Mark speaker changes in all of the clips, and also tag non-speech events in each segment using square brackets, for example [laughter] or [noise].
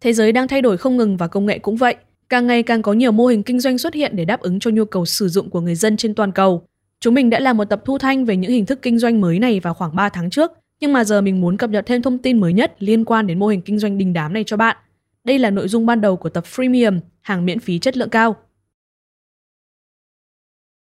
Speaker 1: Thế giới đang thay đổi không ngừng và công nghệ cũng vậy. Càng ngày càng có nhiều mô hình kinh doanh xuất hiện để đáp ứng cho nhu cầu sử dụng của người dân trên toàn cầu. Chúng mình đã làm một tập thu thanh về những hình thức kinh doanh mới này vào khoảng 3 tháng trước, nhưng mà giờ mình muốn cập nhật thêm thông tin mới nhất liên quan đến mô hình kinh doanh đình đám này cho bạn. Đây là nội dung ban đầu của tập Freemium, hàng miễn phí chất lượng cao.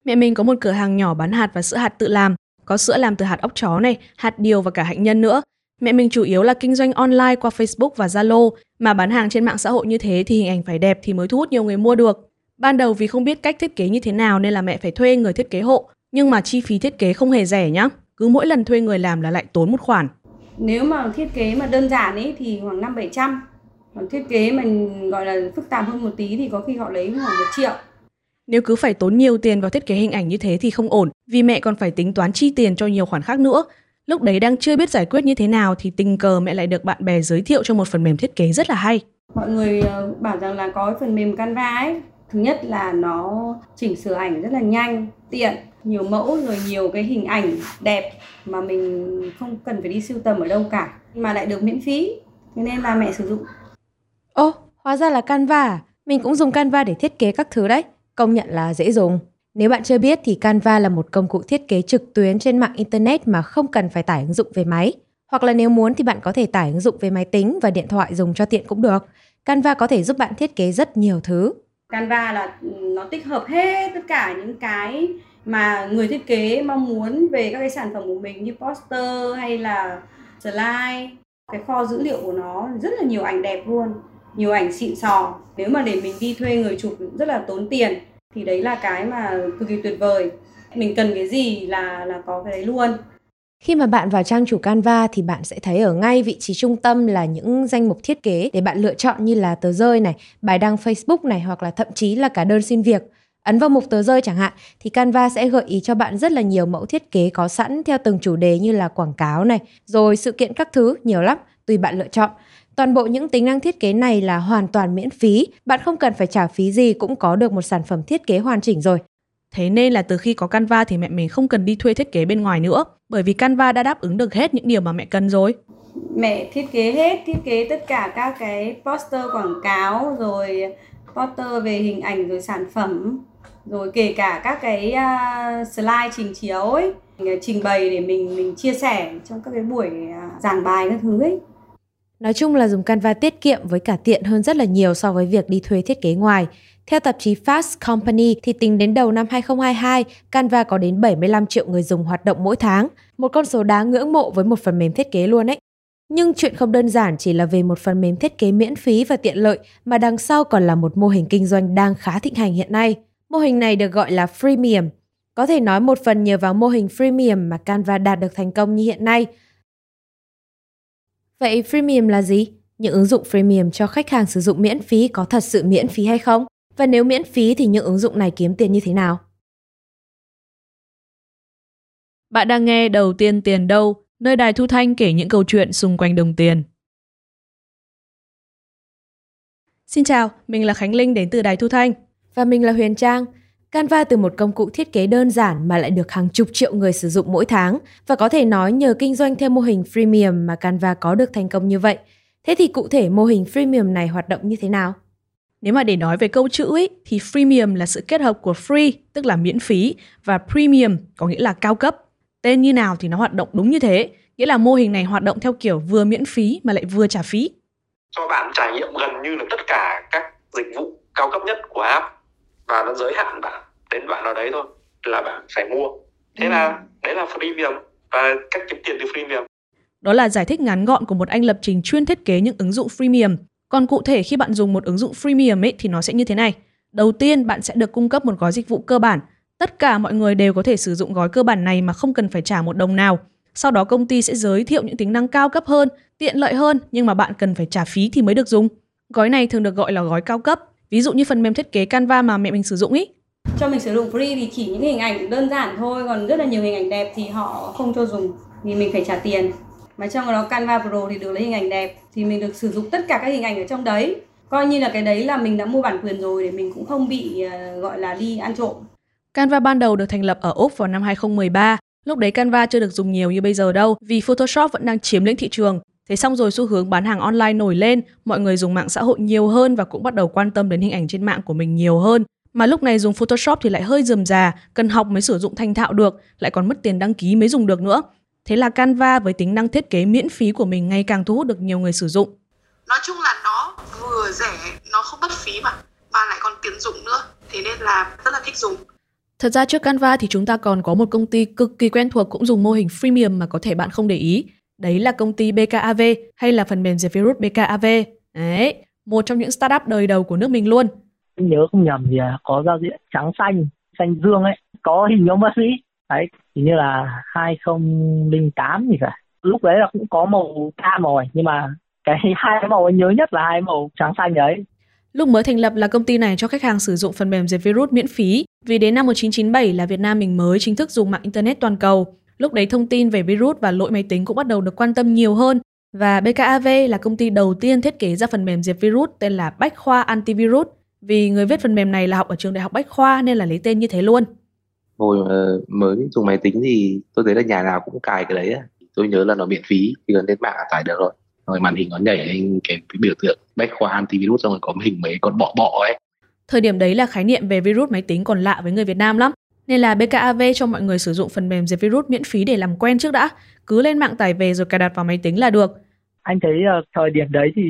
Speaker 1: Mẹ mình có một cửa hàng nhỏ bán hạt và sữa hạt tự làm, có sữa làm từ hạt óc chó này, hạt điều và cả hạnh nhân nữa. Mẹ mình chủ yếu là kinh doanh online qua Facebook và Zalo, mà bán hàng trên mạng xã hội như thế thì hình ảnh phải đẹp thì mới thu hút nhiều người mua được. Ban đầu vì không biết cách thiết kế như thế nào nên là mẹ phải thuê người thiết kế hộ, nhưng mà chi phí thiết kế không hề rẻ nhá. Cứ mỗi lần thuê người làm là lại tốn một khoản.
Speaker 2: Nếu mà thiết kế mà đơn giản ấy thì khoảng 5 700. Còn thiết kế mình gọi là phức tạp hơn một tí thì có khi họ lấy khoảng 1 triệu.
Speaker 1: Nếu cứ phải tốn nhiều tiền vào thiết kế hình ảnh như thế thì không ổn, vì mẹ còn phải tính toán chi tiền cho nhiều khoản khác nữa. Lúc đấy đang chưa biết giải quyết như thế nào thì tình cờ mẹ lại được bạn bè giới thiệu cho một phần mềm thiết kế rất là hay.
Speaker 2: Mọi người ờ, bảo rằng là có phần mềm Canva ấy, thứ nhất là nó chỉnh sửa ảnh rất là nhanh, tiện, nhiều mẫu rồi nhiều cái hình ảnh đẹp mà mình không cần phải đi sưu tầm ở đâu cả mà lại được miễn phí. Thế nên là mẹ sử dụng.
Speaker 3: Ô, hóa ra là Canva à? Mình cũng dùng Canva để thiết kế các thứ đấy. Công nhận là dễ dùng. Nếu bạn chưa biết thì Canva là một công cụ thiết kế trực tuyến trên mạng Internet mà không cần phải tải ứng dụng về máy. Hoặc là nếu muốn thì bạn có thể tải ứng dụng về máy tính và điện thoại dùng cho tiện cũng được. Canva có thể giúp bạn thiết kế rất nhiều thứ.
Speaker 2: Canva là nó tích hợp hết tất cả những cái mà người thiết kế mong muốn về các cái sản phẩm của mình như poster hay là slide. Cái kho dữ liệu của nó rất là nhiều ảnh đẹp luôn, nhiều ảnh xịn sò. Nếu mà để mình đi thuê người chụp rất là tốn tiền thì đấy là cái mà cực kỳ tuyệt vời. Mình cần cái gì là là có cái đấy luôn.
Speaker 3: Khi mà bạn vào trang chủ Canva thì bạn sẽ thấy ở ngay vị trí trung tâm là những danh mục thiết kế để bạn lựa chọn như là tờ rơi này, bài đăng Facebook này hoặc là thậm chí là cả đơn xin việc. Ấn vào mục tờ rơi chẳng hạn thì Canva sẽ gợi ý cho bạn rất là nhiều mẫu thiết kế có sẵn theo từng chủ đề như là quảng cáo này, rồi sự kiện các thứ, nhiều lắm, tùy bạn lựa chọn. Toàn bộ những tính năng thiết kế này là hoàn toàn miễn phí, bạn không cần phải trả phí gì cũng có được một sản phẩm thiết kế hoàn chỉnh rồi.
Speaker 1: Thế nên là từ khi có Canva thì mẹ mình không cần đi thuê thiết kế bên ngoài nữa, bởi vì Canva đã đáp ứng được hết những điều mà mẹ cần rồi.
Speaker 2: Mẹ thiết kế hết, thiết kế tất cả các cái poster quảng cáo rồi poster về hình ảnh rồi sản phẩm rồi kể cả các cái uh, slide trình chiếu ấy trình bày để mình mình chia sẻ trong các cái buổi uh, giảng bài các thứ ấy
Speaker 3: Nói chung là dùng Canva tiết kiệm với cả tiện hơn rất là nhiều so với việc đi thuê thiết kế ngoài. Theo tạp chí Fast Company thì tính đến đầu năm 2022, Canva có đến 75 triệu người dùng hoạt động mỗi tháng, một con số đáng ngưỡng mộ với một phần mềm thiết kế luôn ấy. Nhưng chuyện không đơn giản chỉ là về một phần mềm thiết kế miễn phí và tiện lợi mà đằng sau còn là một mô hình kinh doanh đang khá thịnh hành hiện nay. Mô hình này được gọi là freemium. Có thể nói một phần nhờ vào mô hình freemium mà Canva đạt được thành công như hiện nay – Vậy freemium là gì? Những ứng dụng freemium cho khách hàng sử dụng miễn phí có thật sự miễn phí hay không? Và nếu miễn phí thì những ứng dụng này kiếm tiền như thế nào?
Speaker 1: Bạn đang nghe Đầu tiên tiền đâu, nơi đài thu thanh kể những câu chuyện xung quanh đồng tiền. Xin chào, mình là Khánh Linh đến từ đài thu thanh.
Speaker 3: Và mình là Huyền Trang. Canva từ một công cụ thiết kế đơn giản mà lại được hàng chục triệu người sử dụng mỗi tháng và có thể nói nhờ kinh doanh theo mô hình freemium mà Canva có được thành công như vậy. Thế thì cụ thể mô hình freemium này hoạt động như thế nào?
Speaker 1: Nếu mà để nói về câu chữ ấy, thì freemium là sự kết hợp của free tức là miễn phí và premium có nghĩa là cao cấp. Tên như nào thì nó hoạt động đúng như thế, nghĩa là mô hình này hoạt động theo kiểu vừa miễn phí mà lại vừa trả phí.
Speaker 4: Cho bạn trải nghiệm gần như là tất cả các dịch vụ cao cấp nhất của app và nó giới hạn bạn đến bạn nào đấy thôi là bạn phải mua. Thế ừ. là đấy là freemium và cách kiếm tiền từ freemium.
Speaker 1: Đó là giải thích ngắn gọn của một anh lập trình chuyên thiết kế những ứng dụng freemium. Còn cụ thể khi bạn dùng một ứng dụng freemium ấy thì nó sẽ như thế này. Đầu tiên bạn sẽ được cung cấp một gói dịch vụ cơ bản. Tất cả mọi người đều có thể sử dụng gói cơ bản này mà không cần phải trả một đồng nào. Sau đó công ty sẽ giới thiệu những tính năng cao cấp hơn tiện lợi hơn nhưng mà bạn cần phải trả phí thì mới được dùng. Gói này thường được gọi là gói cao cấp ví dụ như phần mềm thiết kế Canva mà mẹ mình sử dụng ý.
Speaker 2: Cho mình sử dụng free thì chỉ những hình ảnh đơn giản thôi còn rất là nhiều hình ảnh đẹp thì họ không cho dùng thì mình phải trả tiền. Mà trong đó Canva Pro thì được lấy hình ảnh đẹp thì mình được sử dụng tất cả các hình ảnh ở trong đấy. Coi như là cái đấy là mình đã mua bản quyền rồi để mình cũng không bị uh, gọi là đi ăn trộm.
Speaker 1: Canva ban đầu được thành lập ở Úc vào năm 2013 Lúc đấy Canva chưa được dùng nhiều như bây giờ đâu vì Photoshop vẫn đang chiếm lĩnh thị trường Thế xong rồi xu hướng bán hàng online nổi lên, mọi người dùng mạng xã hội nhiều hơn và cũng bắt đầu quan tâm đến hình ảnh trên mạng của mình nhiều hơn. Mà lúc này dùng Photoshop thì lại hơi dườm già, cần học mới sử dụng thành thạo được, lại còn mất tiền đăng ký mới dùng được nữa. Thế là Canva với tính năng thiết kế miễn phí của mình ngày càng thu hút được nhiều người sử dụng.
Speaker 5: Nói chung là nó vừa rẻ, nó không mất phí mà, mà lại còn tiền dụng nữa. Thế nên là rất là thích dùng.
Speaker 1: Thật ra trước Canva thì chúng ta còn có một công ty cực kỳ quen thuộc cũng dùng mô hình freemium mà có thể bạn không để ý. Đấy là công ty BKAV hay là phần mềm diệt virus BKAV. Đấy, một trong những startup đời đầu của nước mình luôn.
Speaker 6: Nhớ không nhầm thì có giao diện trắng xanh, xanh dương ấy, có hình ông bác sĩ. Đấy, hình như là 2008 thì phải. Lúc đấy là cũng có màu cam rồi, nhưng mà cái [laughs] hai màu nhớ nhất là hai màu trắng xanh đấy.
Speaker 1: Lúc mới thành lập là công ty này cho khách hàng sử dụng phần mềm diệt virus miễn phí, vì đến năm 1997 là Việt Nam mình mới chính thức dùng mạng Internet toàn cầu. Lúc đấy thông tin về virus và lỗi máy tính cũng bắt đầu được quan tâm nhiều hơn và BKAV là công ty đầu tiên thiết kế ra phần mềm diệt virus tên là Bách Khoa Antivirus. Vì người viết phần mềm này là học ở trường đại học Bách Khoa nên là lấy tên như thế luôn.
Speaker 7: Hồi mới dùng máy tính thì tôi thấy là nhà nào cũng cài cái đấy. Tôi nhớ là nó miễn phí, chỉ cần lên mạng là tải được rồi. Rồi màn hình nó nhảy lên cái, cái biểu tượng Bách Khoa Antivirus xong rồi có hình mấy con bọ bọ ấy.
Speaker 1: Thời điểm đấy là khái niệm về virus máy tính còn lạ với người Việt Nam lắm. Nên là BKAV cho mọi người sử dụng phần mềm diệt virus miễn phí để làm quen trước đã. Cứ lên mạng tải về rồi cài đặt vào máy tính là được.
Speaker 6: Anh thấy uh, thời điểm đấy thì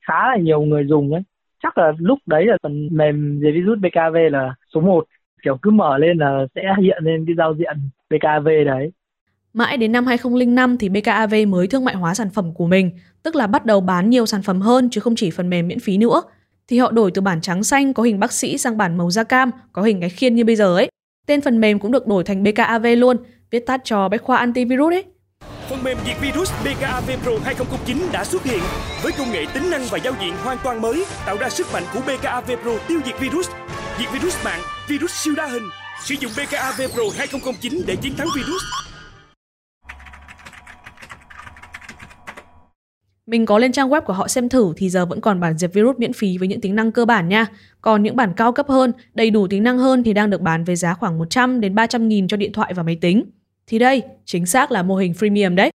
Speaker 6: khá là nhiều người dùng ấy. Chắc là lúc đấy là phần mềm diệt virus BKAV là số 1. Kiểu cứ mở lên là sẽ hiện lên cái giao diện BKAV đấy.
Speaker 1: Mãi đến năm 2005 thì BKAV mới thương mại hóa sản phẩm của mình, tức là bắt đầu bán nhiều sản phẩm hơn chứ không chỉ phần mềm miễn phí nữa. Thì họ đổi từ bản trắng xanh có hình bác sĩ sang bản màu da cam, có hình cái khiên như bây giờ ấy. Tên phần mềm cũng được đổi thành BKAV luôn, viết tắt cho Bách khoa antivirus ấy.
Speaker 8: Phần mềm diệt virus BKAV Pro 2009 đã xuất hiện với công nghệ tính năng và giao diện hoàn toàn mới, tạo ra sức mạnh của BKAV Pro tiêu diệt virus, diệt virus mạng, virus siêu đa hình. Sử dụng BKAV Pro 2009 để chiến thắng virus.
Speaker 1: Mình có lên trang web của họ xem thử thì giờ vẫn còn bản diệt virus miễn phí với những tính năng cơ bản nha. Còn những bản cao cấp hơn, đầy đủ tính năng hơn thì đang được bán với giá khoảng 100 đến 300 nghìn cho điện thoại và máy tính. Thì đây, chính xác là mô hình freemium đấy.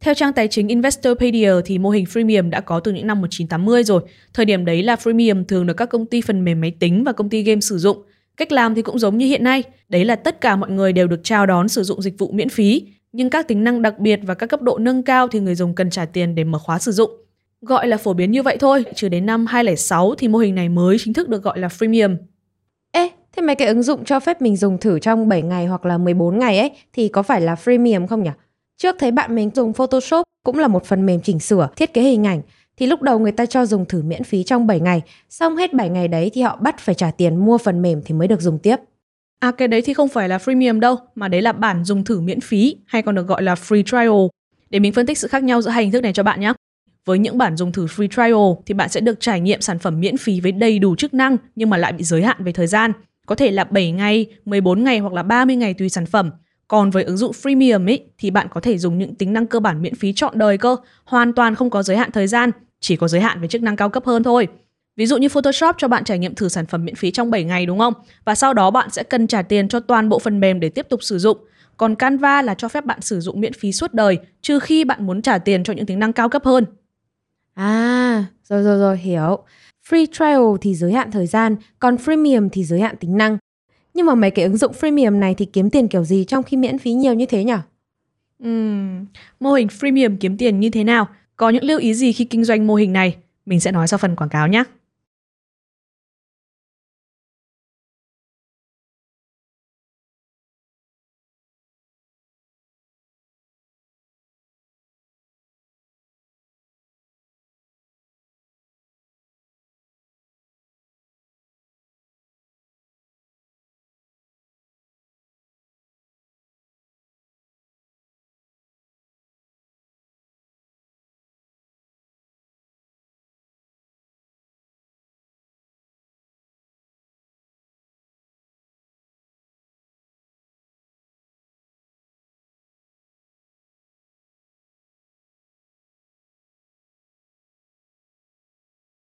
Speaker 1: Theo trang tài chính Investorpedia thì mô hình freemium đã có từ những năm 1980 rồi. Thời điểm đấy là freemium thường được các công ty phần mềm máy tính và công ty game sử dụng. Cách làm thì cũng giống như hiện nay, đấy là tất cả mọi người đều được chào đón sử dụng dịch vụ miễn phí, nhưng các tính năng đặc biệt và các cấp độ nâng cao thì người dùng cần trả tiền để mở khóa sử dụng. Gọi là phổ biến như vậy thôi, trừ đến năm 2006 thì mô hình này mới chính thức được gọi là freemium.
Speaker 3: Ê, thế mấy cái ứng dụng cho phép mình dùng thử trong 7 ngày hoặc là 14 ngày ấy thì có phải là freemium không nhỉ? Trước thấy bạn mình dùng Photoshop cũng là một phần mềm chỉnh sửa, thiết kế hình ảnh thì lúc đầu người ta cho dùng thử miễn phí trong 7 ngày, xong hết 7 ngày đấy thì họ bắt phải trả tiền mua phần mềm thì mới được dùng tiếp.
Speaker 1: À cái đấy thì không phải là freemium đâu, mà đấy là bản dùng thử miễn phí hay còn được gọi là free trial. Để mình phân tích sự khác nhau giữa hai hình thức này cho bạn nhé. Với những bản dùng thử free trial thì bạn sẽ được trải nghiệm sản phẩm miễn phí với đầy đủ chức năng nhưng mà lại bị giới hạn về thời gian. Có thể là 7 ngày, 14 ngày hoặc là 30 ngày tùy sản phẩm. Còn với ứng dụng freemium ấy thì bạn có thể dùng những tính năng cơ bản miễn phí trọn đời cơ, hoàn toàn không có giới hạn thời gian, chỉ có giới hạn về chức năng cao cấp hơn thôi. Ví dụ như Photoshop cho bạn trải nghiệm thử sản phẩm miễn phí trong 7 ngày đúng không? Và sau đó bạn sẽ cần trả tiền cho toàn bộ phần mềm để tiếp tục sử dụng. Còn Canva là cho phép bạn sử dụng miễn phí suốt đời, trừ khi bạn muốn trả tiền cho những tính năng cao cấp hơn.
Speaker 3: À, rồi rồi rồi, hiểu. Free trial thì giới hạn thời gian, còn freemium thì giới hạn tính năng. Nhưng mà mấy cái ứng dụng freemium này thì kiếm tiền kiểu gì trong khi miễn phí nhiều như thế nhỉ?
Speaker 1: Uhm, mô hình freemium kiếm tiền như thế nào? Có những lưu ý gì khi kinh doanh mô hình này? Mình sẽ nói sau phần quảng cáo nhé.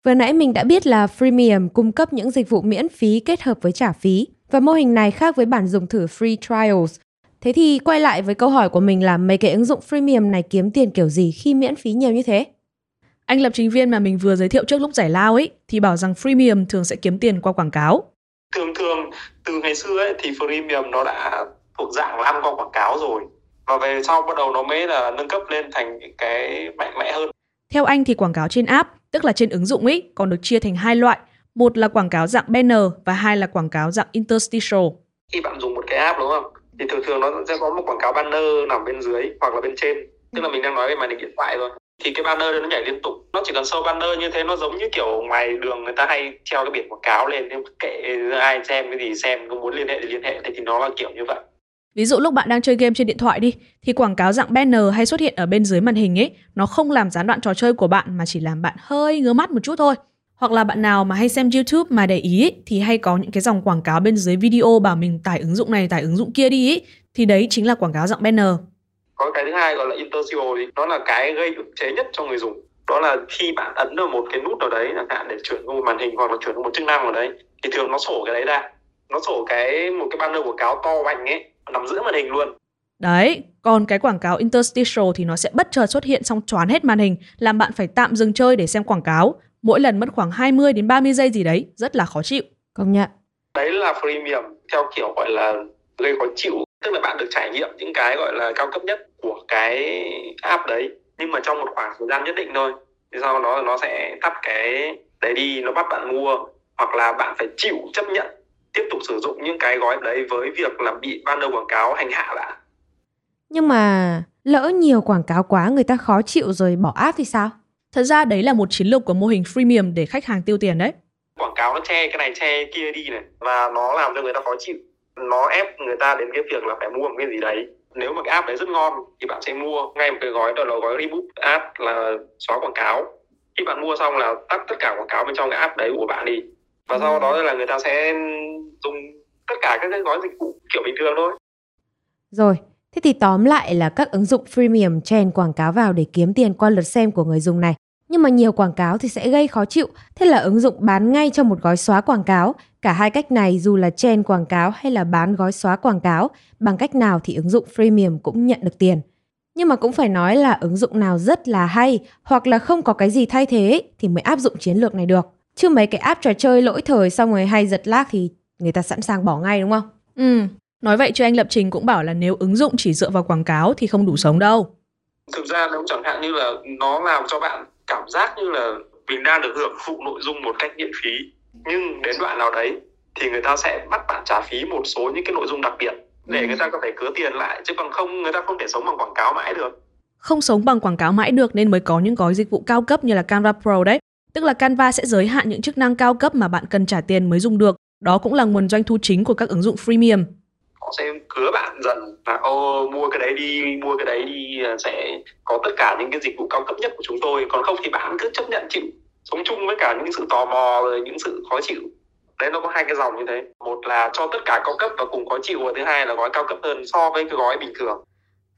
Speaker 3: Vừa nãy mình đã biết là freemium cung cấp những dịch vụ miễn phí kết hợp với trả phí và mô hình này khác với bản dùng thử free trials. Thế thì quay lại với câu hỏi của mình là mấy cái ứng dụng freemium này kiếm tiền kiểu gì khi miễn phí nhiều như thế?
Speaker 1: Anh lập trình viên mà mình vừa giới thiệu trước lúc giải lao ấy thì bảo rằng freemium thường sẽ kiếm tiền qua quảng cáo.
Speaker 4: Thường thường từ ngày xưa ấy thì freemium nó đã thuộc dạng là ăn qua quảng cáo rồi và về sau bắt đầu nó mới là nâng cấp lên thành cái mạnh mẽ hơn.
Speaker 1: Theo anh thì quảng cáo trên app, tức là trên ứng dụng ấy, còn được chia thành hai loại. Một là quảng cáo dạng banner và hai là quảng cáo dạng interstitial.
Speaker 4: Khi bạn dùng một cái app đúng không? Thì thường thường nó sẽ có một quảng cáo banner nằm bên dưới hoặc là bên trên. Tức là mình đang nói về màn hình điện thoại thôi. Thì cái banner nó nhảy liên tục. Nó chỉ cần show banner như thế nó giống như kiểu ngoài đường người ta hay treo cái biển quảng cáo lên. Kệ ai xem cái gì xem, có muốn liên hệ thì liên hệ. Thì nó là kiểu như vậy.
Speaker 1: Ví dụ lúc bạn đang chơi game trên điện thoại đi, thì quảng cáo dạng banner hay xuất hiện ở bên dưới màn hình ấy, nó không làm gián đoạn trò chơi của bạn mà chỉ làm bạn hơi ngứa mắt một chút thôi. Hoặc là bạn nào mà hay xem YouTube mà để ý ấy, thì hay có những cái dòng quảng cáo bên dưới video bảo mình tải ứng dụng này, tải ứng dụng kia đi ấy, thì đấy chính là quảng cáo dạng banner.
Speaker 4: Có cái thứ hai gọi là interstitial thì nó là cái gây ức chế nhất cho người dùng. Đó là khi bạn ấn vào một cái nút nào đấy chẳng hạn để chuyển qua một màn hình hoặc là chuyển một chức năng nào đấy thì thường nó sổ cái đấy ra. Nó sổ cái một cái banner quảng cáo to bành ấy nằm giữa màn hình luôn.
Speaker 1: Đấy, còn cái quảng cáo interstitial thì nó sẽ bất chợt xuất hiện xong choán hết màn hình, làm bạn phải tạm dừng chơi để xem quảng cáo. Mỗi lần mất khoảng 20 đến 30 giây gì đấy, rất là khó chịu.
Speaker 3: Công nhận.
Speaker 4: Đấy là freemium theo kiểu gọi là gây khó chịu, tức là bạn được trải nghiệm những cái gọi là cao cấp nhất của cái app đấy, nhưng mà trong một khoảng thời gian nhất định thôi. Thì sau đó nó sẽ tắt cái đấy đi, nó bắt bạn mua hoặc là bạn phải chịu chấp nhận tiếp tục sử dụng những cái gói đấy với việc là bị banner quảng cáo hành hạ bạn.
Speaker 3: Nhưng mà lỡ nhiều quảng cáo quá người ta khó chịu rồi bỏ app thì sao?
Speaker 1: Thật ra đấy là một chiến lược của mô hình freemium để khách hàng tiêu tiền đấy.
Speaker 4: Quảng cáo nó che cái này che kia đi này và nó làm cho người ta khó chịu. Nó ép người ta đến cái việc là phải mua một cái gì đấy. Nếu mà cái app đấy rất ngon thì bạn sẽ mua ngay một cái gói đó là gói reboot app là xóa quảng cáo. Khi bạn mua xong là tắt tất cả quảng cáo bên trong cái app đấy của bạn đi. Và sau đó là người ta sẽ dùng tất cả các cái gói dịch vụ kiểu bình thường thôi.
Speaker 3: Rồi, thế thì tóm lại là các ứng dụng freemium chèn quảng cáo vào để kiếm tiền qua lượt xem của người dùng này. Nhưng mà nhiều quảng cáo thì sẽ gây khó chịu, thế là ứng dụng bán ngay cho một gói xóa quảng cáo. Cả hai cách này dù là chèn quảng cáo hay là bán gói xóa quảng cáo, bằng cách nào thì ứng dụng freemium cũng nhận được tiền. Nhưng mà cũng phải nói là ứng dụng nào rất là hay hoặc là không có cái gì thay thế thì mới áp dụng chiến lược này được. Chứ mấy cái app trò chơi lỗi thời xong rồi hay giật lag thì người ta sẵn sàng bỏ ngay đúng không?
Speaker 1: Ừ, nói vậy cho anh lập trình cũng bảo là nếu ứng dụng chỉ dựa vào quảng cáo thì không đủ sống đâu.
Speaker 4: Thực ra nếu chẳng hạn như là nó làm cho bạn cảm giác như là mình đang được hưởng thụ nội dung một cách miễn phí nhưng đến đoạn nào đấy thì người ta sẽ bắt bạn trả phí một số những cái nội dung đặc biệt để ừ. người ta có thể cứa tiền lại chứ còn không người ta không thể sống bằng quảng cáo mãi được
Speaker 1: không sống bằng quảng cáo mãi được nên mới có những gói dịch vụ cao cấp như là Canva Pro đấy. Tức là Canva sẽ giới hạn những chức năng cao cấp mà bạn cần trả tiền mới dùng được. Đó cũng là nguồn doanh thu chính của các ứng dụng freemium.
Speaker 4: Họ sẽ cứa bạn dần là ô mua cái đấy đi, mua cái đấy đi sẽ có tất cả những cái dịch vụ cao cấp nhất của chúng tôi. Còn không thì bạn cứ chấp nhận chịu sống chung với cả những sự tò mò rồi những sự khó chịu đấy nó có hai cái dòng như thế một là cho tất cả cao cấp và cùng khó chịu và thứ hai là gói cao cấp hơn so với cái gói bình thường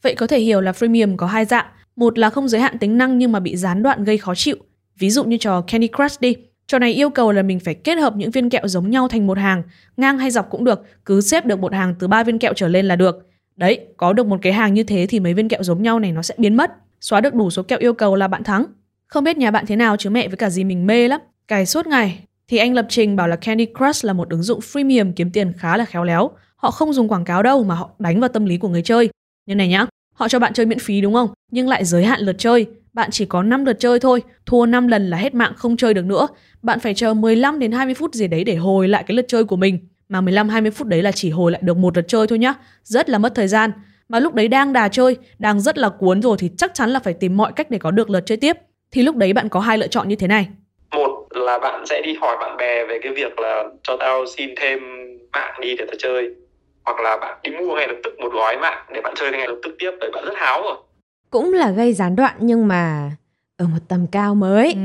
Speaker 1: vậy có thể hiểu là freemium có hai dạng một là không giới hạn tính năng nhưng mà bị gián đoạn gây khó chịu ví dụ như trò Candy Crush đi trò này yêu cầu là mình phải kết hợp những viên kẹo giống nhau thành một hàng ngang hay dọc cũng được cứ xếp được một hàng từ ba viên kẹo trở lên là được đấy có được một cái hàng như thế thì mấy viên kẹo giống nhau này nó sẽ biến mất xóa được đủ số kẹo yêu cầu là bạn thắng không biết nhà bạn thế nào chứ mẹ với cả gì mình mê lắm cài suốt ngày thì anh lập trình bảo là Candy Crush là một ứng dụng freemium kiếm tiền khá là khéo léo. Họ không dùng quảng cáo đâu mà họ đánh vào tâm lý của người chơi. Như này nhá, họ cho bạn chơi miễn phí đúng không? Nhưng lại giới hạn lượt chơi. Bạn chỉ có 5 lượt chơi thôi, thua 5 lần là hết mạng không chơi được nữa. Bạn phải chờ 15 đến 20 phút gì đấy để hồi lại cái lượt chơi của mình. Mà 15 20 phút đấy là chỉ hồi lại được một lượt chơi thôi nhá. Rất là mất thời gian. Mà lúc đấy đang đà chơi, đang rất là cuốn rồi thì chắc chắn là phải tìm mọi cách để có được lượt chơi tiếp. Thì lúc đấy bạn có hai lựa chọn như thế này
Speaker 4: một là bạn sẽ đi hỏi bạn bè về cái việc là cho tao xin thêm mạng đi để tao chơi hoặc là bạn đi mua ngay lập tức một gói mạng để bạn chơi ngay lập tức tiếp bởi bạn rất háo rồi
Speaker 3: cũng là gây gián đoạn nhưng mà ở một tầm cao mới ừ.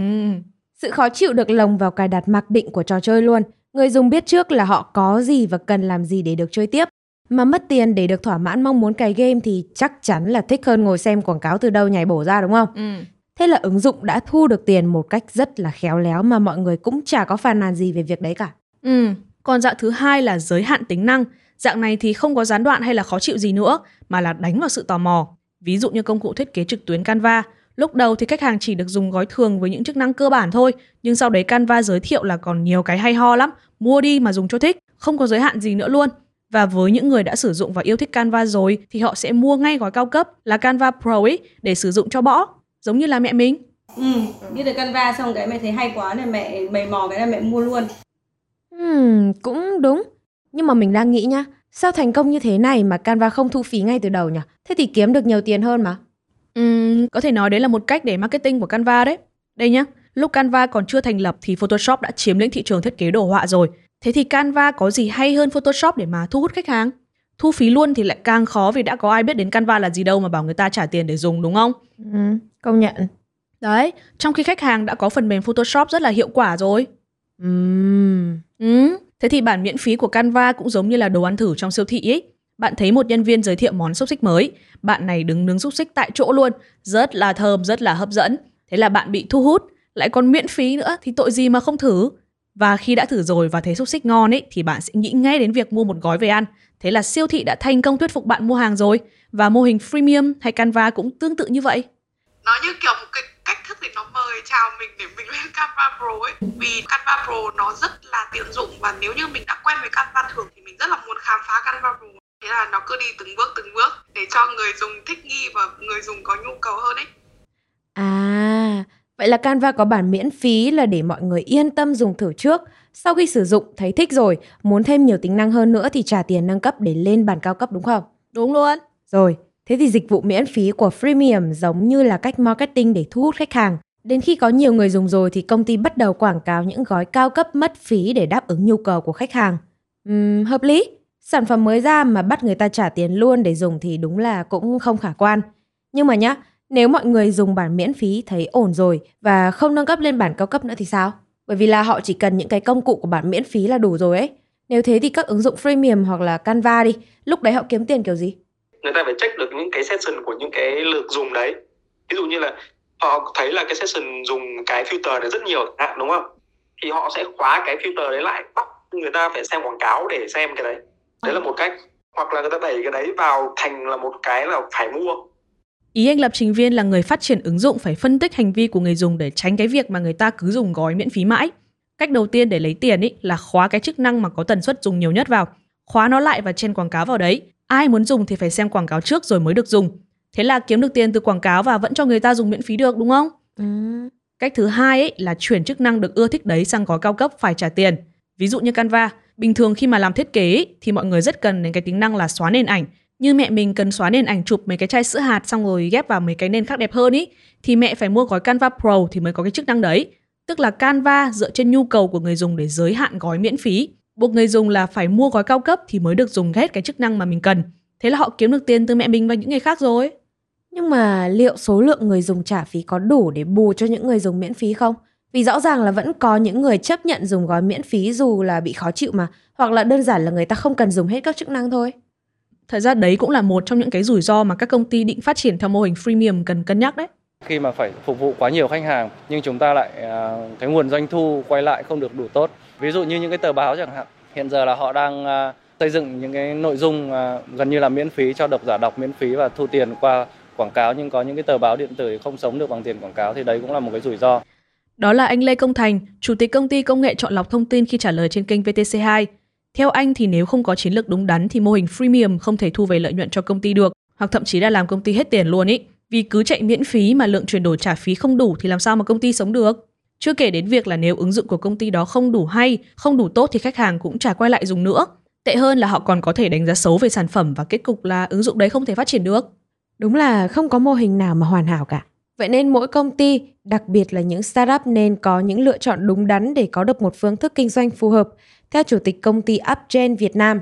Speaker 3: sự khó chịu được lồng vào cài đặt mặc định của trò chơi luôn người dùng biết trước là họ có gì và cần làm gì để được chơi tiếp mà mất tiền để được thỏa mãn mong muốn cài game thì chắc chắn là thích hơn ngồi xem quảng cáo từ đâu nhảy bổ ra đúng không? Ừ. Thế là ứng dụng đã thu được tiền một cách rất là khéo léo mà mọi người cũng chả có phàn nàn gì về việc đấy cả.
Speaker 1: Ừ, Còn dạng thứ hai là giới hạn tính năng. Dạng này thì không có gián đoạn hay là khó chịu gì nữa, mà là đánh vào sự tò mò. Ví dụ như công cụ thiết kế trực tuyến Canva, lúc đầu thì khách hàng chỉ được dùng gói thường với những chức năng cơ bản thôi, nhưng sau đấy Canva giới thiệu là còn nhiều cái hay ho lắm, mua đi mà dùng cho thích, không có giới hạn gì nữa luôn. Và với những người đã sử dụng và yêu thích Canva rồi thì họ sẽ mua ngay gói cao cấp là Canva Pro ấy để sử dụng cho bỏ, giống như là mẹ mình.
Speaker 2: Ừ, biết được Canva xong cái mẹ thấy hay quá nên mẹ mày mò cái là mẹ mua luôn.
Speaker 3: Hmm, cũng đúng. Nhưng mà mình đang nghĩ nhá, sao thành công như thế này mà Canva không thu phí ngay từ đầu nhỉ? Thế thì kiếm được nhiều tiền hơn mà.
Speaker 1: Uhm, có thể nói đấy là một cách để marketing của Canva đấy. Đây nhá, lúc Canva còn chưa thành lập thì Photoshop đã chiếm lĩnh thị trường thiết kế đồ họa rồi. Thế thì Canva có gì hay hơn Photoshop để mà thu hút khách hàng? Thu phí luôn thì lại càng khó vì đã có ai biết đến Canva là gì đâu mà bảo người ta trả tiền để dùng đúng không?
Speaker 3: Ừ, công nhận.
Speaker 1: Đấy, trong khi khách hàng đã có phần mềm Photoshop rất là hiệu quả rồi.
Speaker 3: Uhm.
Speaker 1: Ừ, thế thì bản miễn phí của Canva cũng giống như là đồ ăn thử trong siêu thị ấy. Bạn thấy một nhân viên giới thiệu món xúc xích mới, bạn này đứng nướng xúc xích tại chỗ luôn, rất là thơm, rất là hấp dẫn. Thế là bạn bị thu hút, lại còn miễn phí nữa thì tội gì mà không thử. Và khi đã thử rồi và thấy xúc xích ngon ấy thì bạn sẽ nghĩ ngay đến việc mua một gói về ăn. Thế là siêu thị đã thành công thuyết phục bạn mua hàng rồi. Và mô hình freemium hay Canva cũng tương tự như vậy.
Speaker 5: Nó như kiểu một cái cách thức để nó mời chào mình để mình lên Canva Pro ấy. Vì Canva Pro nó rất là tiện dụng và nếu như mình đã quen với Canva thường thì mình rất là muốn khám phá Canva Pro. Thế là nó cứ đi từng bước từng bước để cho người dùng thích nghi và người dùng có nhu cầu hơn ấy.
Speaker 3: À, vậy là Canva có bản miễn phí là để mọi người yên tâm dùng thử trước. Sau khi sử dụng thấy thích rồi, muốn thêm nhiều tính năng hơn nữa thì trả tiền nâng cấp để lên bản cao cấp đúng không?
Speaker 1: Đúng luôn.
Speaker 3: Rồi, thế thì dịch vụ miễn phí của Freemium giống như là cách marketing để thu hút khách hàng. Đến khi có nhiều người dùng rồi thì công ty bắt đầu quảng cáo những gói cao cấp mất phí để đáp ứng nhu cầu của khách hàng. Uhm, hợp lý. Sản phẩm mới ra mà bắt người ta trả tiền luôn để dùng thì đúng là cũng không khả quan. Nhưng mà nhá, nếu mọi người dùng bản miễn phí thấy ổn rồi và không nâng cấp lên bản cao cấp nữa thì sao? Bởi vì là họ chỉ cần những cái công cụ của bản miễn phí là đủ rồi ấy. Nếu thế thì các ứng dụng freemium hoặc là Canva đi, lúc đấy họ kiếm tiền kiểu gì?
Speaker 4: Người ta phải check được những cái session của những cái lượt dùng đấy. Ví dụ như là họ thấy là cái session dùng cái filter này rất nhiều hạn đúng không? Thì họ sẽ khóa cái filter đấy lại, bắt người ta phải xem quảng cáo để xem cái đấy. Đấy là một cách. Hoặc là người ta đẩy cái đấy vào thành là một cái là phải mua
Speaker 1: Ý anh lập trình viên là người phát triển ứng dụng phải phân tích hành vi của người dùng để tránh cái việc mà người ta cứ dùng gói miễn phí mãi. Cách đầu tiên để lấy tiền ý là khóa cái chức năng mà có tần suất dùng nhiều nhất vào, khóa nó lại và chen quảng cáo vào đấy. Ai muốn dùng thì phải xem quảng cáo trước rồi mới được dùng. Thế là kiếm được tiền từ quảng cáo và vẫn cho người ta dùng miễn phí được đúng không?
Speaker 3: Ừ.
Speaker 1: Cách thứ hai ấy là chuyển chức năng được ưa thích đấy sang gói cao cấp phải trả tiền. Ví dụ như Canva, bình thường khi mà làm thiết kế ấy, thì mọi người rất cần đến cái tính năng là xóa nền ảnh như mẹ mình cần xóa nền ảnh chụp mấy cái chai sữa hạt xong rồi ghép vào mấy cái nền khác đẹp hơn ý thì mẹ phải mua gói Canva Pro thì mới có cái chức năng đấy. Tức là Canva dựa trên nhu cầu của người dùng để giới hạn gói miễn phí. Buộc người dùng là phải mua gói cao cấp thì mới được dùng hết cái chức năng mà mình cần. Thế là họ kiếm được tiền từ mẹ mình và những người khác rồi.
Speaker 3: Nhưng mà liệu số lượng người dùng trả phí có đủ để bù cho những người dùng miễn phí không? Vì rõ ràng là vẫn có những người chấp nhận dùng gói miễn phí dù là bị khó chịu mà, hoặc là đơn giản là người ta không cần dùng hết các chức năng thôi.
Speaker 1: Thật ra đấy cũng là một trong những cái rủi ro mà các công ty định phát triển theo mô hình freemium cần cân nhắc đấy.
Speaker 9: Khi mà phải phục vụ quá nhiều khách hàng nhưng chúng ta lại à, cái nguồn doanh thu quay lại không được đủ tốt. Ví dụ như những cái tờ báo chẳng hạn, hiện giờ là họ đang à, xây dựng những cái nội dung à, gần như là miễn phí cho độc giả đọc miễn phí và thu tiền qua quảng cáo nhưng có những cái tờ báo điện tử không sống được bằng tiền quảng cáo thì đấy cũng là một cái rủi ro.
Speaker 1: Đó là anh Lê Công Thành, chủ tịch công ty công nghệ chọn lọc thông tin khi trả lời trên kênh VTC2. Theo anh thì nếu không có chiến lược đúng đắn thì mô hình freemium không thể thu về lợi nhuận cho công ty được, hoặc thậm chí là làm công ty hết tiền luôn ý. Vì cứ chạy miễn phí mà lượng chuyển đổi trả phí không đủ thì làm sao mà công ty sống được? Chưa kể đến việc là nếu ứng dụng của công ty đó không đủ hay, không đủ tốt thì khách hàng cũng chả quay lại dùng nữa. Tệ hơn là họ còn có thể đánh giá xấu về sản phẩm và kết cục là ứng dụng đấy không thể phát triển được.
Speaker 3: Đúng là không có mô hình nào mà hoàn hảo cả. Vậy nên mỗi công ty, đặc biệt là những startup nên có những lựa chọn đúng đắn để có được một phương thức kinh doanh phù hợp. Theo chủ tịch công ty Upgen Việt Nam,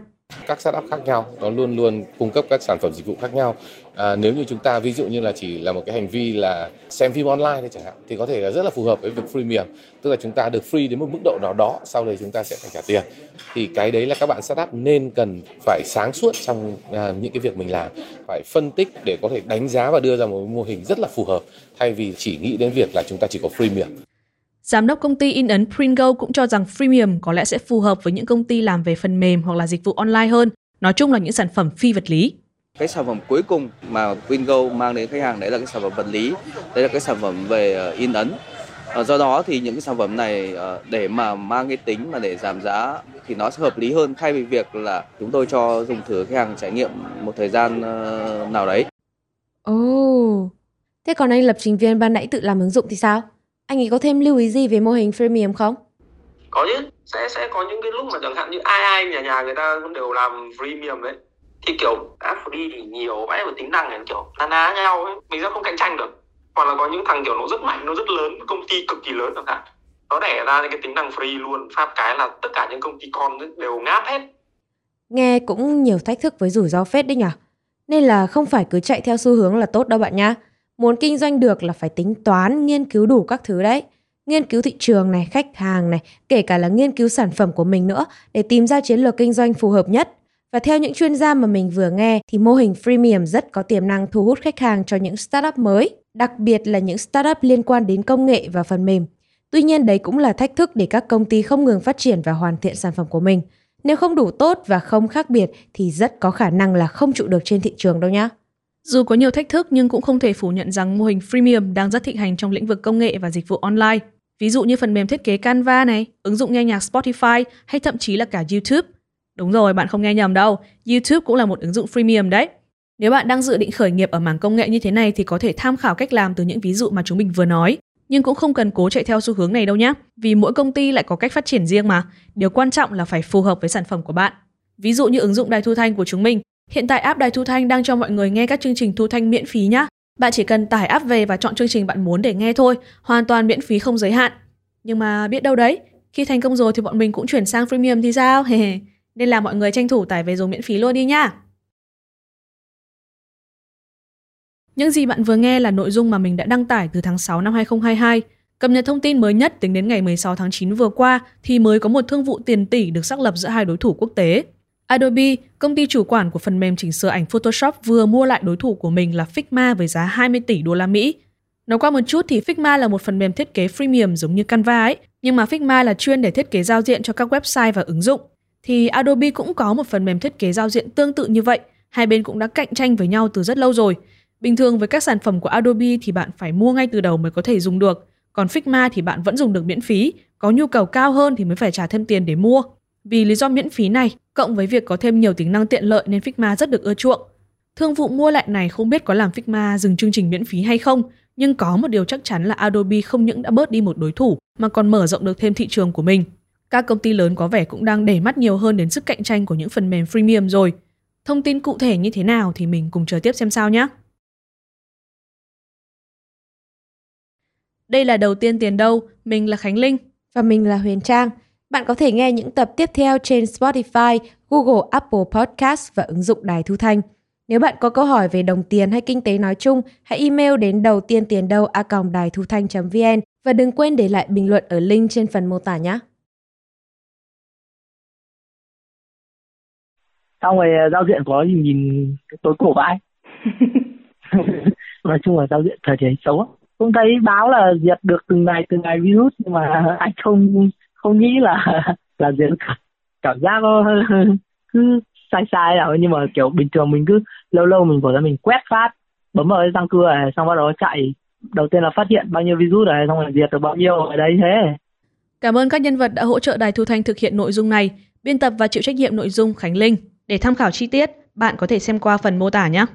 Speaker 10: các startup khác nhau nó luôn luôn cung cấp các sản phẩm dịch vụ khác nhau. À, nếu như chúng ta ví dụ như là chỉ là một cái hành vi là xem phim online đấy chẳng hạn thì có thể là rất là phù hợp với việc freemium. Tức là chúng ta được free đến một mức độ nào đó sau đấy chúng ta sẽ phải trả tiền. Thì cái đấy là các bạn startup nên cần phải sáng suốt trong à, những cái việc mình làm. Phải phân tích để có thể đánh giá và đưa ra một mô hình rất là phù hợp thay vì chỉ nghĩ đến việc là chúng ta chỉ có freemium.
Speaker 1: Giám đốc công ty in ấn Pringo cũng cho rằng freemium có lẽ sẽ phù hợp với những công ty làm về phần mềm hoặc là dịch vụ online hơn. Nói chung là những sản phẩm phi vật lý.
Speaker 11: Cái sản phẩm cuối cùng mà Pringo mang đến khách hàng đấy là cái sản phẩm vật lý, đấy là cái sản phẩm về ờ, in ấn. Ờ, do đó thì những cái sản phẩm này ờ, để mà mang cái tính mà để giảm giá thì nó sẽ hợp lý hơn thay vì việc là chúng tôi cho dùng thử khách hàng trải nghiệm một thời gian nào đấy.
Speaker 3: Ồ, oh. thế còn anh lập trình viên ban nãy tự làm ứng dụng thì sao? Anh ấy có thêm lưu ý gì về mô hình freemium không?
Speaker 4: Có chứ, sẽ sẽ có những cái lúc mà chẳng hạn như ai ai nhà nhà người ta cũng đều làm freemium đấy. Thì kiểu app free thì nhiều vãi và tính năng này kiểu na ná nhau ấy. Mình sẽ không cạnh tranh được. Hoặc là có những thằng kiểu nó rất mạnh nó rất lớn công ty cực kỳ lớn chẳng hạn. Nó đẻ ra những cái tính năng free luôn. Pháp cái là tất cả những công ty con đều ngáp hết.
Speaker 3: Nghe cũng nhiều thách thức với rủi ro phết đấy nhỉ nên là không phải cứ chạy theo xu hướng là tốt đâu bạn nhá muốn kinh doanh được là phải tính toán, nghiên cứu đủ các thứ đấy nghiên cứu thị trường này, khách hàng này, kể cả là nghiên cứu sản phẩm của mình nữa, để tìm ra chiến lược kinh doanh phù hợp nhất và theo những chuyên gia mà mình vừa nghe, thì mô hình freemium rất có tiềm năng thu hút khách hàng cho những startup mới, đặc biệt là những startup liên quan đến công nghệ và phần mềm. Tuy nhiên, đấy cũng là thách thức để các công ty không ngừng phát triển và hoàn thiện sản phẩm của mình. Nếu không đủ tốt và không khác biệt, thì rất có khả năng là không trụ được trên thị trường đâu nhá.
Speaker 1: Dù có nhiều thách thức nhưng cũng không thể phủ nhận rằng mô hình freemium đang rất thịnh hành trong lĩnh vực công nghệ và dịch vụ online. Ví dụ như phần mềm thiết kế Canva này, ứng dụng nghe nhạc Spotify hay thậm chí là cả YouTube. Đúng rồi, bạn không nghe nhầm đâu, YouTube cũng là một ứng dụng freemium đấy. Nếu bạn đang dự định khởi nghiệp ở mảng công nghệ như thế này thì có thể tham khảo cách làm từ những ví dụ mà chúng mình vừa nói. Nhưng cũng không cần cố chạy theo xu hướng này đâu nhé, vì mỗi công ty lại có cách phát triển riêng mà. Điều quan trọng là phải phù hợp với sản phẩm của bạn. Ví dụ như ứng dụng đài thu thanh của chúng mình, hiện tại app đài thu thanh đang cho mọi người nghe các chương trình thu thanh miễn phí nhé. Bạn chỉ cần tải app về và chọn chương trình bạn muốn để nghe thôi, hoàn toàn miễn phí không giới hạn. Nhưng mà biết đâu đấy, khi thành công rồi thì bọn mình cũng chuyển sang freemium thì sao? Nên là mọi người tranh thủ tải về dùng miễn phí luôn đi nha. Những gì bạn vừa nghe là nội dung mà mình đã đăng tải từ tháng 6 năm 2022. Cập nhật thông tin mới nhất tính đến ngày 16 tháng 9 vừa qua thì mới có một thương vụ tiền tỷ được xác lập giữa hai đối thủ quốc tế. Adobe, công ty chủ quản của phần mềm chỉnh sửa ảnh Photoshop vừa mua lại đối thủ của mình là Figma với giá 20 tỷ đô la Mỹ. Nói qua một chút thì Figma là một phần mềm thiết kế freemium giống như Canva ấy, nhưng mà Figma là chuyên để thiết kế giao diện cho các website và ứng dụng. Thì Adobe cũng có một phần mềm thiết kế giao diện tương tự như vậy, hai bên cũng đã cạnh tranh với nhau từ rất lâu rồi. Bình thường với các sản phẩm của Adobe thì bạn phải mua ngay từ đầu mới có thể dùng được, còn Figma thì bạn vẫn dùng được miễn phí, có nhu cầu cao hơn thì mới phải trả thêm tiền để mua. Vì lý do miễn phí này, cộng với việc có thêm nhiều tính năng tiện lợi nên Figma rất được ưa chuộng. Thương vụ mua lại này không biết có làm Figma dừng chương trình miễn phí hay không, nhưng có một điều chắc chắn là Adobe không những đã bớt đi một đối thủ mà còn mở rộng được thêm thị trường của mình. Các công ty lớn có vẻ cũng đang để mắt nhiều hơn đến sức cạnh tranh của những phần mềm freemium rồi. Thông tin cụ thể như thế nào thì mình cùng chờ tiếp xem sao nhé. Đây là đầu tiên tiền đâu, mình là Khánh Linh.
Speaker 3: Và mình là Huyền Trang. Bạn có thể nghe những tập tiếp theo trên Spotify, Google, Apple Podcast và ứng dụng Đài Thu Thanh. Nếu bạn có câu hỏi về đồng tiền hay kinh tế nói chung, hãy email đến đầu tiên tiền đâu a đài thu thanh.vn và đừng quên để lại bình luận ở link trên phần mô tả nhé.
Speaker 6: Xong rồi ờ, giao diện có nhìn, nhìn tối cổ vãi. [laughs] nói chung là giao diện thời thế xấu cũng thấy báo là diệt được từng ngày từng ngày virus nhưng mà anh không không nghĩ là là diễn cảm giác nó cứ sai sai nào nhưng mà kiểu bình thường mình cứ lâu lâu mình bỏ ra mình quét phát bấm vào cái răng cưa này xong bắt đầu chạy đầu tiên là phát hiện bao nhiêu virus này xong rồi diệt được bao nhiêu ở đấy thế
Speaker 1: Cảm ơn các nhân vật đã hỗ trợ Đài Thu Thanh thực hiện nội dung này. Biên tập và chịu trách nhiệm nội dung Khánh Linh. Để tham khảo chi tiết, bạn có thể xem qua phần mô tả nhé.